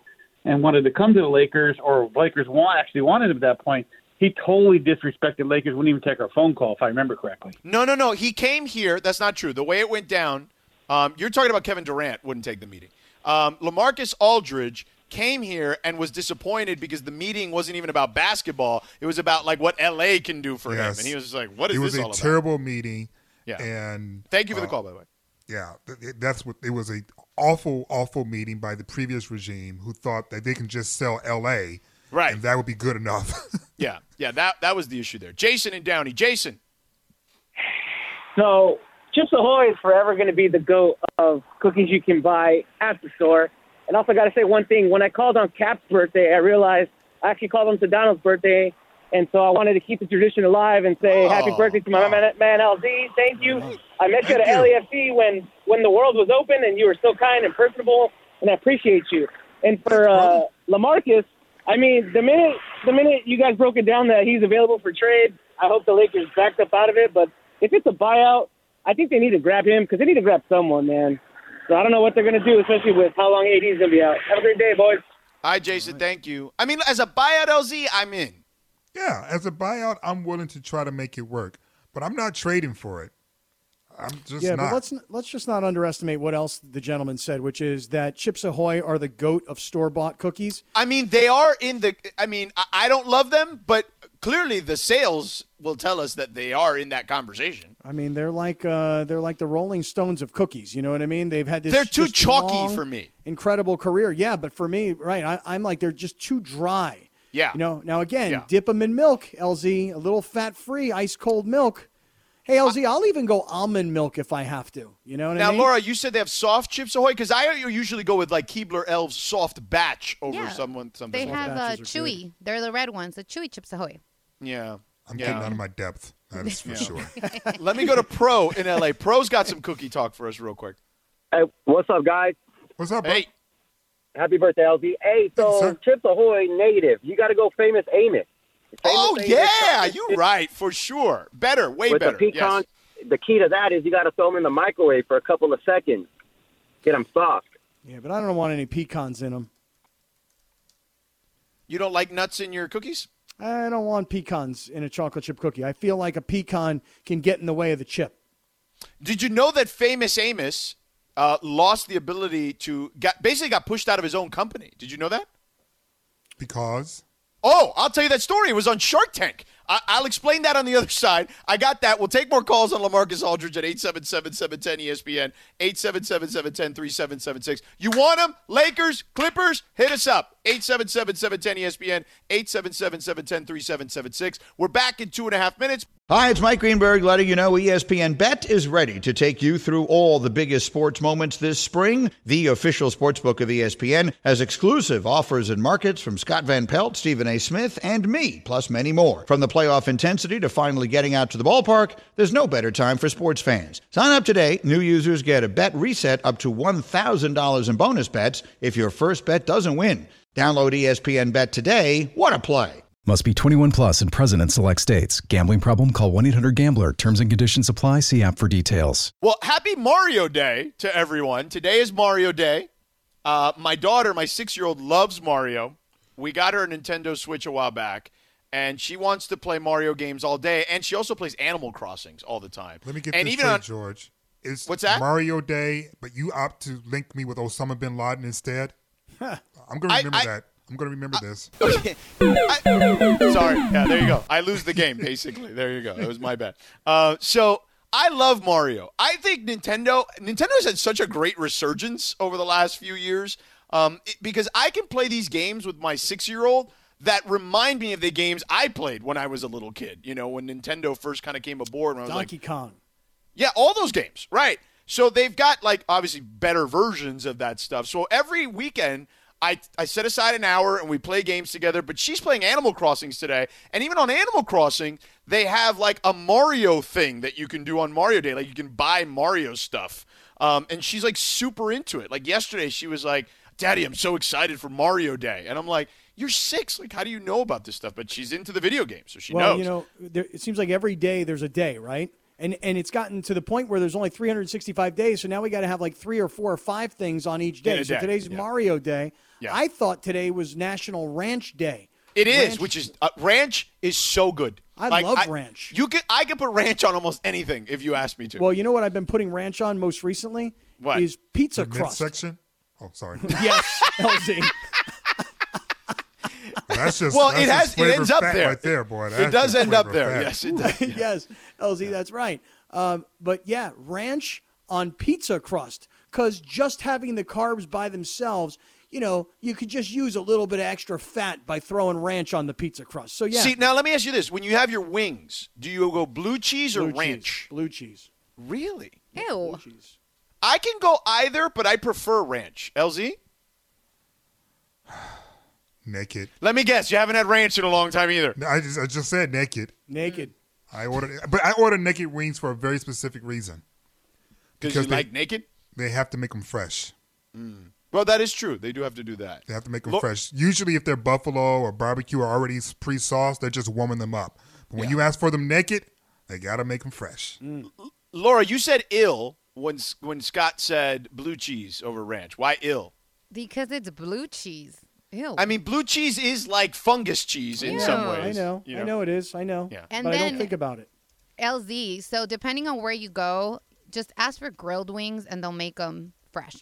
and wanted to come to the Lakers, or Lakers want actually wanted him at that point, he totally disrespected Lakers. Wouldn't even take our phone call, if I remember correctly. No, no, no. He came here. That's not true. The way it went down, um, you're talking about Kevin Durant wouldn't take the meeting. Um, Lamarcus Aldridge came here and was disappointed because the meeting wasn't even about basketball. It was about like what LA can do for him, and he was just like, "What is it was this a all about?" terrible meeting. Yeah. And Thank you for the uh, call, by the way. Yeah, th- th- that's what it was a awful, awful meeting by the previous regime who thought that they can just sell L.A. Right. and that would be good enough. Yeah, yeah. That that was the issue there. Jason and Downey. Jason. So Chips Ahoy is forever going to be the goat of cookies you can buy at the store. And also, got to say one thing. When I called on Cap's birthday, I realized I actually called on Sedano's birthday, and so I wanted to keep the tradition alive and say happy birthday to my man, man LZ. Thank you. I met you at LAFC when when the world was open, and you were so kind and personable, and I appreciate you. And for uh, Lamarcus, I mean, the minute the minute you guys broke it down that he's available for trade, I hope the Lakers backed up out of it. But if it's a buyout, I think they need to grab him because they need to grab someone, man. So I don't know what they're going to do, especially with how long AD is going to be out. Have a great day, boys. Hi, Jason. Thank you. I mean, as a buyout LZ, I'm in. Yeah, as a buyout, I'm willing to try to make it work, but I'm not trading for it. I'm just yeah, not. but let's let's just not underestimate what else the gentleman said, which is that Chips Ahoy are the goat of store bought cookies. I mean, they are in the. I mean, I, I don't love them, but clearly the sales will tell us that they are in that conversation. I mean, they're like uh, they're like the Rolling Stones of cookies. You know what I mean? They've had this. They're too chalky long, for me. Incredible career, yeah. But for me, right? I, I'm like they're just too dry. Yeah. You know. Now again, Yeah. dip them in milk, LZ. A little fat free, ice cold milk. Hey, LZ, I'll even go almond milk if I have to. You know what Now, I mean? Now, Laura, you said they have soft Chips Ahoy because I usually go with like Keebler Elves soft batch over Yeah. someone. Something. They have uh, Chewy. They're the red ones, the Chewy Chips Ahoy. Yeah. I'm yeah. getting out of my depth. That's for Yeah. sure. Let me go to Pro in LA. Pro's got some cookie talk for us, real quick. Hey, what's up, guys? What's up, Hey. Happy birthday, LZ. Hey, so Chips Ahoy native. You got to go famous Amos. Oh yeah, you're right for sure. Better, way with better. the pecan. yes. The key to that is you got to throw them in the microwave for a couple of seconds. Get them soft. Yeah, but I don't want any pecans in them. You don't like nuts in your cookies? I don't want pecans in a chocolate chip cookie. I feel like a pecan can get in the way of the chip. Did you know that famous Amos uh, lost the ability to got basically got pushed out of his own company? Did you know that? Because Oh, I'll tell you that story. It was on Shark Tank. I- I'll explain that on the other side. I got that. We'll take more calls on Lamarcus Aldridge at 877-710-ESPN, 877-710-3776. You want them? Lakers, Clippers, hit us up. 877-710-ESPN, 877-710-3776. We're back in two and a half minutes. Hi, it's Mike Greenberg letting you know ESPN Bet is ready to take you through all the biggest sports moments this spring. The official sportsbook of E ESPN has exclusive offers and markets from Scott Van Pelt, Stephen A. Smith, and me, plus many more. From the playoff intensity to finally getting out to the ballpark, there's no better time for sports fans. Sign up today. New users get a bet reset up to $1,000 in bonus bets if your first bet doesn't win. Download ESPN Bet today. What a play! Must be 21 plus and present in select states. Gambling problem? Call 1 800 Gambler. Terms and conditions apply. See app for details. Well, happy Mario Day to everyone. Today is Mario Day. Uh, my daughter, my six year old, loves Mario. We got her a Nintendo Switch a while back, and she wants to play Mario games all day. And she also plays Animal Crossings all the time. let me get and this even straight, on, George. It's What's that? Mario Day, but you opt to link me with Osama bin Laden instead. I'm going to remember I- that. I'm going to remember this. I- sorry. Yeah, there you go. I lose the game, basically. There you go. It was my bad. Uh, so I love Mario. I think Nintendo Nintendo's had such a great resurgence over the last few years um, it- because I can play these games with my six year old that remind me of the games I played when I was a little kid. You know, when Nintendo first kind of came aboard. When I was like, Donkey Kong. yeah, all those games, right? So they've got like obviously better versions of that stuff. So every weekend, I I set aside an hour and we play games together. But she's playing Animal Crossings today, and even on Animal Crossing, they have like a Mario thing that you can do on Mario Day, like you can buy Mario stuff. Um, and she's like super into it. Like yesterday, she was like, "Daddy, I'm so excited for Mario Day," and I'm like. You're six. Like, how do you know about this stuff? But she's into the video game, so she well, knows. you know, there, it seems like every day there's a day, right? And and it's gotten to the point where there's only 365 days, so now we got to have like three or four or five things on each In day. So today's yeah. Mario Day. Yeah. I thought today was National Ranch Day. It is, Ranch- which is uh, ranch is so good. I love ranch. You could I could put ranch on almost anything if you ask me to. Well, you know what I've been putting ranch on most recently What? is pizza The crust. midsection? Oh, sorry. yes, LZ. That's just well, that's it has it ends up there. right there, boy. it does end up there. fat. Yes, it does. yes, LZ, that's right. Um, but yeah, ranch on pizza crust, because just having the carbs by themselves, you know, you could just use a little bit of extra fat by throwing ranch on the pizza crust. So yeah, See, now let me ask you this: When you have your wings, do you go blue cheese or Blue cheese. ranch? blue cheese. Really? Ew. Cheese. I can go either, but I prefer ranch. LZ? Naked. Let me guess. You haven't had ranch in a long time either. No, I just, I just said naked. Naked. I ordered, but I ordered naked wings for a very specific reason. Because you they, like naked? They have to make them fresh. Mm. Well, that is true. They do have to do that. They have to make them Lo- fresh. Usually, if they're buffalo or barbecue or already pre-sauced, they're just warming them up. But when you ask for them naked, they gotta make them fresh. Mm. Laura, you said ill when when Scott said blue cheese over ranch. Why ill? Because it's blue cheese. Ew. I mean, blue cheese is like fungus cheese in some Yeah. ways. I know. you I know it is. I know. Yeah. And but I then- don't think about it. LZ. So depending on where you go, just ask for grilled wings and they'll make them fresh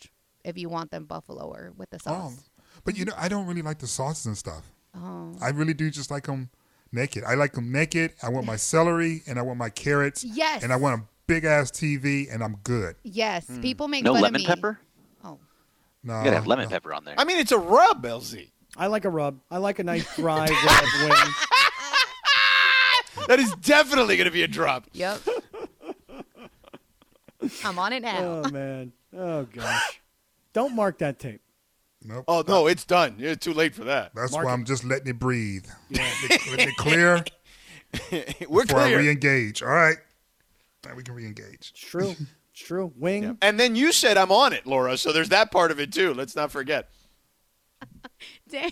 if you want them buffalo or with the Oh, sauce. but you know, I don't really like the sauces and stuff. Oh. I really do just like them naked. I like them naked. I want my celery and I want my carrots. Yes. And I want a big ass TV and I'm good. Yes, hmm. people make No fun lemon of me. pepper? No, You gotta have lemon no. pepper on there. I mean, it's a rub, LZ. I like a rub. I like a nice dry rub wing. That is definitely going to be a drop. Yep. I'm on it now. Oh man. Oh gosh. Don't mark that tape. Nope. Oh no, it's done. It's too late for that. That's Mark why it. I'm just letting it breathe. Let it- let it clear We're before I re-engage. All right. Now we can re-engage. It's true. It's true. Wing. And then you said I'm on it, Laura. So there's that part of it too. Let's not forget. Dang,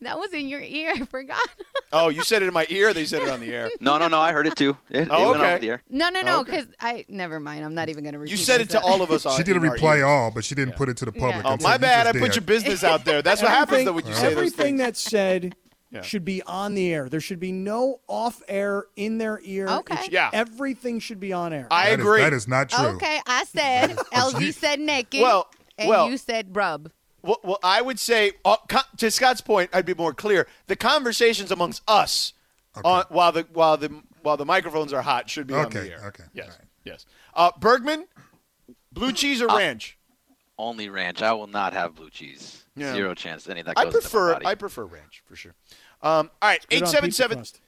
that was in your ear. I forgot. Oh, you said it in my ear. They said it on the air. No, no, no. I heard it too. It, Oh, it went okay. off the air. No, no, no, oh, Okay. because I never mind. I'm not even gonna repeat. You said it to all of us. On, She did a in our reply all, but she didn't put it to the public. Yeah. Oh, my bad. just I put your business out there. That's what happens though when you say everything things. that's said Yeah. should be on the air. There should be no off air in their ear. Okay. should- Yeah. Everything should be on air. I That is- agree. that is not true. Okay, I said LZ said naked. Well, and well- you said rub. Well, well, I would say, uh, co- to Scott's point, I'd be more clear. The conversations amongst us, on, while the while the while the microphones are hot, should be on the air. okay, Yes. all right. Yes. Uh, Bergman, blue cheese or ranch? Only ranch. I will not have blue cheese. Yeah. Zero chance any of that I goes into my prefer body. I prefer ranch for sure. Um, all right, Good eight on seven pizza seven crust.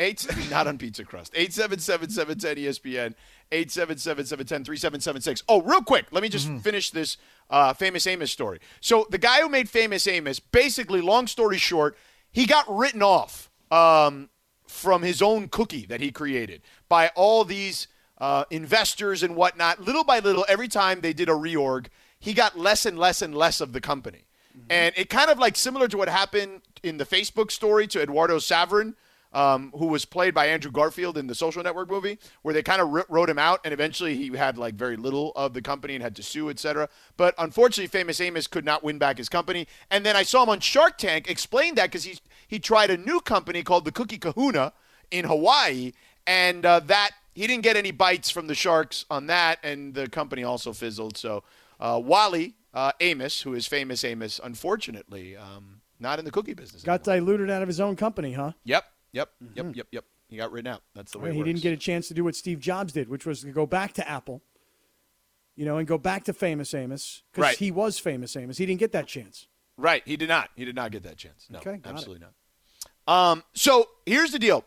eight not on pizza crust. Eight seven seven seven ten ESPN. Eight seven seven seven ten three seven seven six. Oh, real quick, let me just finish this uh, famous Amos story. So the guy who made famous Amos, basically, long story short, he got written off um, from his own cookie that he created by all these uh, investors and whatnot. Little by little, every time they did a reorg, he got less and less and less of the company. And it kind of like similar to what happened in the Facebook story to Eduardo Saverin, um, who was played by Andrew Garfield in the Social Network movie, where they kind of wr- wrote him out, and eventually he had like very little of the company and had to sue, etc. But unfortunately, Famous Amos could not win back his company. And then I saw him on Shark Tank explain that because he he tried a new company called the Cookie Kahuna in Hawaii, and uh, that he didn't get any bites from the sharks on that, and the company also fizzled. So uh, Wally uh, Amos, who is famous Amos, unfortunately, um, not in the cookie business. Got diluted out of his own company, huh? Yep, yep, yep, yep, yep. He got written out. That's the way he works. didn't get a chance to do what Steve Jobs did, which was to go back to Apple, you know, and go back to Famous Amos because Right. he was Famous Amos. He didn't get that chance. Right, he did not. He did not get that chance. No, Okay, got it. absolutely not. Um, so here's the deal.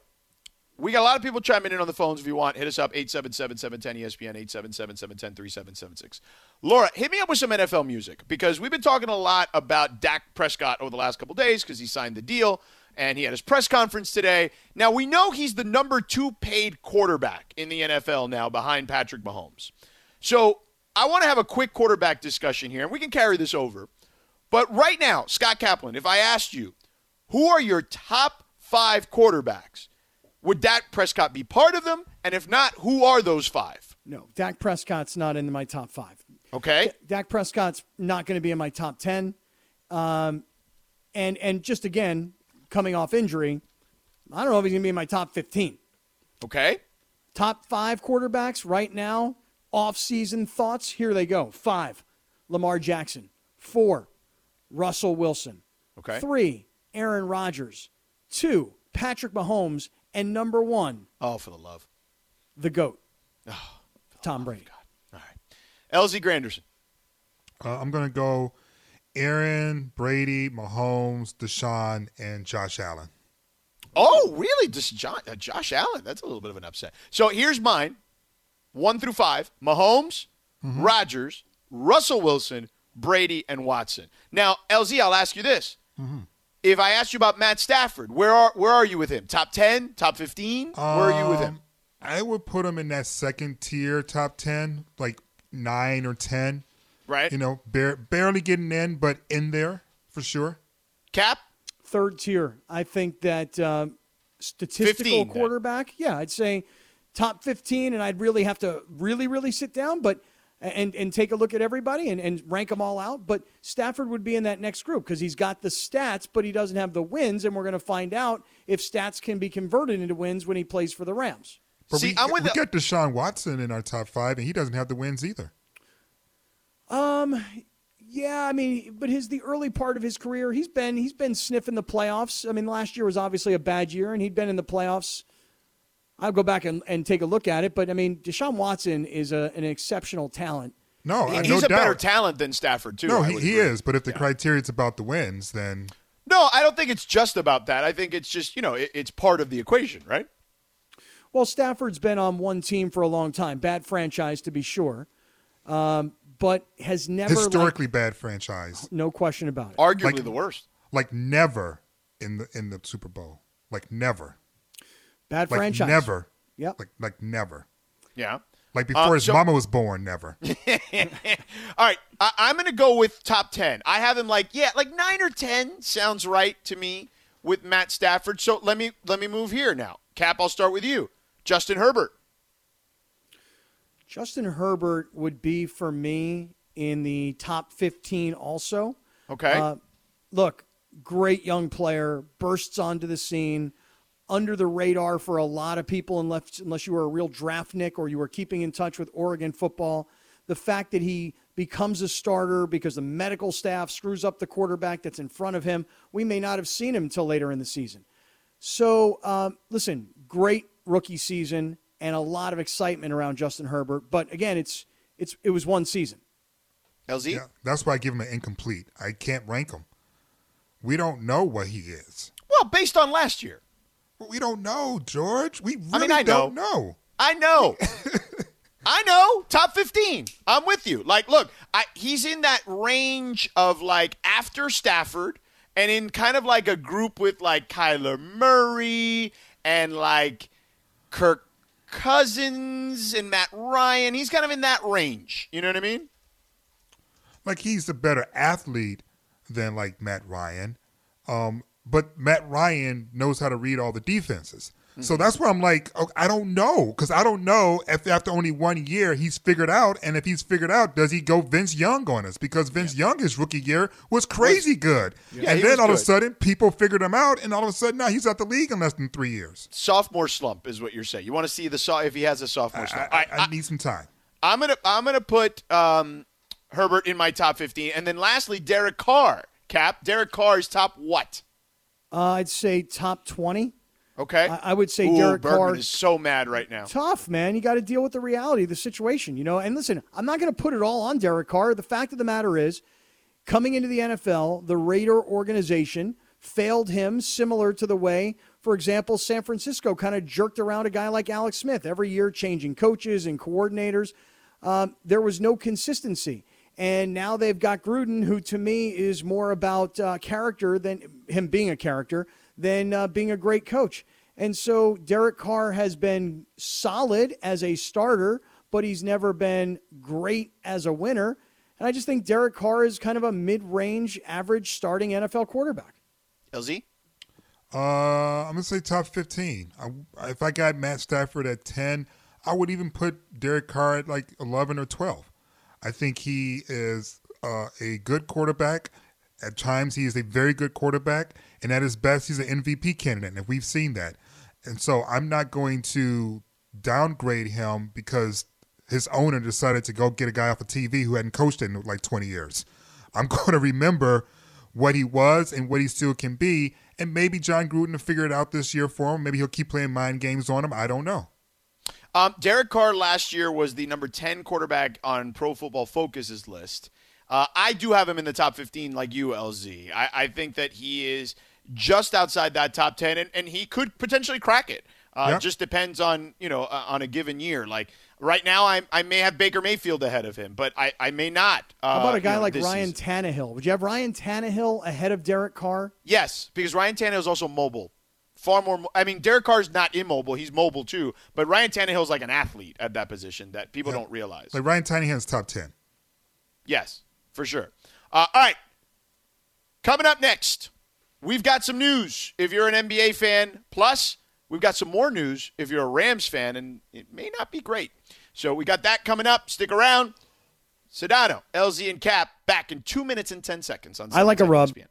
We got a lot of people chiming in on the phones. If you want, hit us up 877-710-ESPN, 877-710-3776. Laura, hit me up with some NFL music because we've been talking a lot about Dak Prescott over the last couple days because he signed the deal and he had his press conference today. Now, we know he's the number two paid quarterback in the NFL now behind Patrick Mahomes. So I want to have a quick quarterback discussion here, and we can carry this over. But right now, Scott Kaplan, if I asked you, who are your top five quarterbacks? Would Dak Prescott be part of them? And if not, who are those five? No, Dak Prescott's not in my top five. Okay. D- Dak Prescott's not going to be in my top ten. Um, and and just again, coming off injury, I don't know if he's going to be in my top fifteen. Okay. Top five quarterbacks right now. Off-season thoughts. Here they go. Five, Lamar Jackson. Four, Russell Wilson. Okay. Three, Aaron Rodgers. Two, Patrick Mahomes. And number one, Oh, for the love. the GOAT, Oh, Tom Brady. God. All right. LZ Granderson. Uh, I'm going to go Aaron, Brady, Mahomes, Deshaun, and Josh Allen. Oh, really? Just Josh, uh, Josh Allen. That's a little bit of an upset. So here's mine one through five Mahomes, Rodgers, Russell Wilson, Brady, and Watson. Now, LZ, I'll ask you this. If I asked you about Matt Stafford, where are where are you with him? Top ten? Top fifteen? where are you with him? Um, I would put him in that second tier, top 10, like nine or 10. Right. You know, bare, barely getting in, but in there for sure. Cap? Third tier. I think that um, statistical 15 then. quarterback, yeah, I'd say top 15, and I'd really have to really, really sit down, but and and take a look at everybody and, and rank them all out. But Stafford would be in that next group because he's got the stats, but he doesn't have the wins, and we're going to find out if stats can be converted into wins when he plays for the Rams. But See, we, we got Deshaun Watson in our top five, and he doesn't have the wins either. Um, yeah, I mean, but his the early part of his career, he's been he's been sniffing the playoffs. I mean, last year was obviously a bad year, and he'd been in the playoffs. I'll go back and, and take a look at it, but I mean, Deshaun Watson is a, an exceptional talent. No, He- he's no a doubt. better talent than Stafford too. no, he, he is. But if the criteria is about the wins, then No, I don't think it's just about that. I think it's just you know it, it's part of the equation, right? Well, Stafford's been on one team for a long time, bad franchise to be sure, um, but has never like- historically bad franchise. no question about it. Arguably Like- the worst. Like never in the in the Super Bowl. Like never. Bad Like franchise. never. Yep. Like like never. Yeah. Like before Uh, his so- mama was born, never. All right, I, I'm going to go with top ten. I have him like yeah, like nine or ten sounds right to me with Matt Stafford. So let me let me move here now. Cap, I'll start with you. Justin Herbert. Justin Herbert would be for me in the top 15 also. Okay. Uh, look, great young player, bursts onto the scene, under the radar for a lot of people, unless, unless you were a real draftnik or you were keeping in touch with Oregon football. The fact that he becomes a starter because the medical staff screws up the quarterback that's in front of him, we may not have seen him until later in the season. So, um, listen, great rookie season and a lot of excitement around Justin Herbert. But again, it's it's it was one season. LZ? Yeah, that's why I give him an incomplete. I can't rank him. We don't know what he is. Well, based on last year. We don't know, George. We really I mean, I don't know. I know. I know. Top 15. I'm with you. Like, look, I, he's in that range of like after Stafford and in kind of like a group with like Kyler Murray and like Kirk Cousins and Matt Ryan. He's kind of in that range. You know what I mean? Like he's a better athlete than like Matt Ryan. Um, but Matt Ryan knows how to read all the defenses. So Mm-hmm. that's where I'm like, oh, I don't know, because I don't know if after only one year he's figured out, and if he's figured out, does he go Vince Young on us? Because Vince Young his rookie year was crazy good, Yeah, and then all of a sudden people figured him out, and all of a sudden now he's out the league in less than three years. Sophomore slump is what you're saying. You want to see the so- if he has a sophomore slump. I, I need some time. I'm gonna I'm gonna put um, Herbert in my top 15, and then lastly Derek Carr. Cap Derek Carr is top what? Uh, I'd say top 20. Okay, I, I would say Ooh, Derek Bergman Carr. is so mad right now. tough, man. You got to deal with the reality of the situation, you know. And listen, I'm not going to put it all on Derek Carr. The fact of the matter is, coming into the NFL, the Raider organization failed him similar to the way, for example, San Francisco kind of jerked around a guy like Alex Smith every year, changing coaches and coordinators. Um, there was no consistency. And now they've got Gruden, who to me is more about uh, character than him being a character than uh, being a great coach. And so Derek Carr has been solid as a starter, but he's never been great as a winner. And I just think Derek Carr is kind of a mid range, average starting NFL quarterback. LZ? Uh, I'm gonna say top 15. I, if I got Matt Stafford at 10, I would even put Derek Carr at like 11 or 12. I think he is uh, a good quarterback. At times, he is a very good quarterback, and at his best, he's an MVP candidate, and we've seen that. And so, I'm not going to downgrade him because his owner decided to go get a guy off of TV who hadn't coached in like 20 years. I'm going to remember what he was and what he still can be, and maybe Jon Gruden will figure it out this year for him. Maybe he'll keep playing mind games on him. I don't know. Um, Derek Carr last year was the number 10 quarterback on Pro Football Focus's list. Uh, I do have him in the top 15 like you, LZ. I, I think that he is just outside that top 10, and, and he could potentially crack it. Uh. It just depends on, you know, uh, on a given year. Like right now, I, I may have Baker Mayfield ahead of him, but I, I may not. Uh, How about a you guy know, like Ryan season. Tannehill? Would you have Ryan Tannehill ahead of Derek Carr? Yes, because Ryan Tannehill is also mobile. Far more. I mean, Derek Carr's not immobile; he's mobile too. But Ryan Tannehill's like an athlete at that position that people don't realize. Like Ryan Tannehill's top 10. Yes, for sure. Uh, all right. Coming up next, we've got some news. If you're an NBA fan, plus we've got some more news if you're a Rams fan, and it may not be great. So we got that coming up. Stick around. Sedano, LZ, and Cap back in two minutes and 10 seconds on I like a 710 rub. ESPN.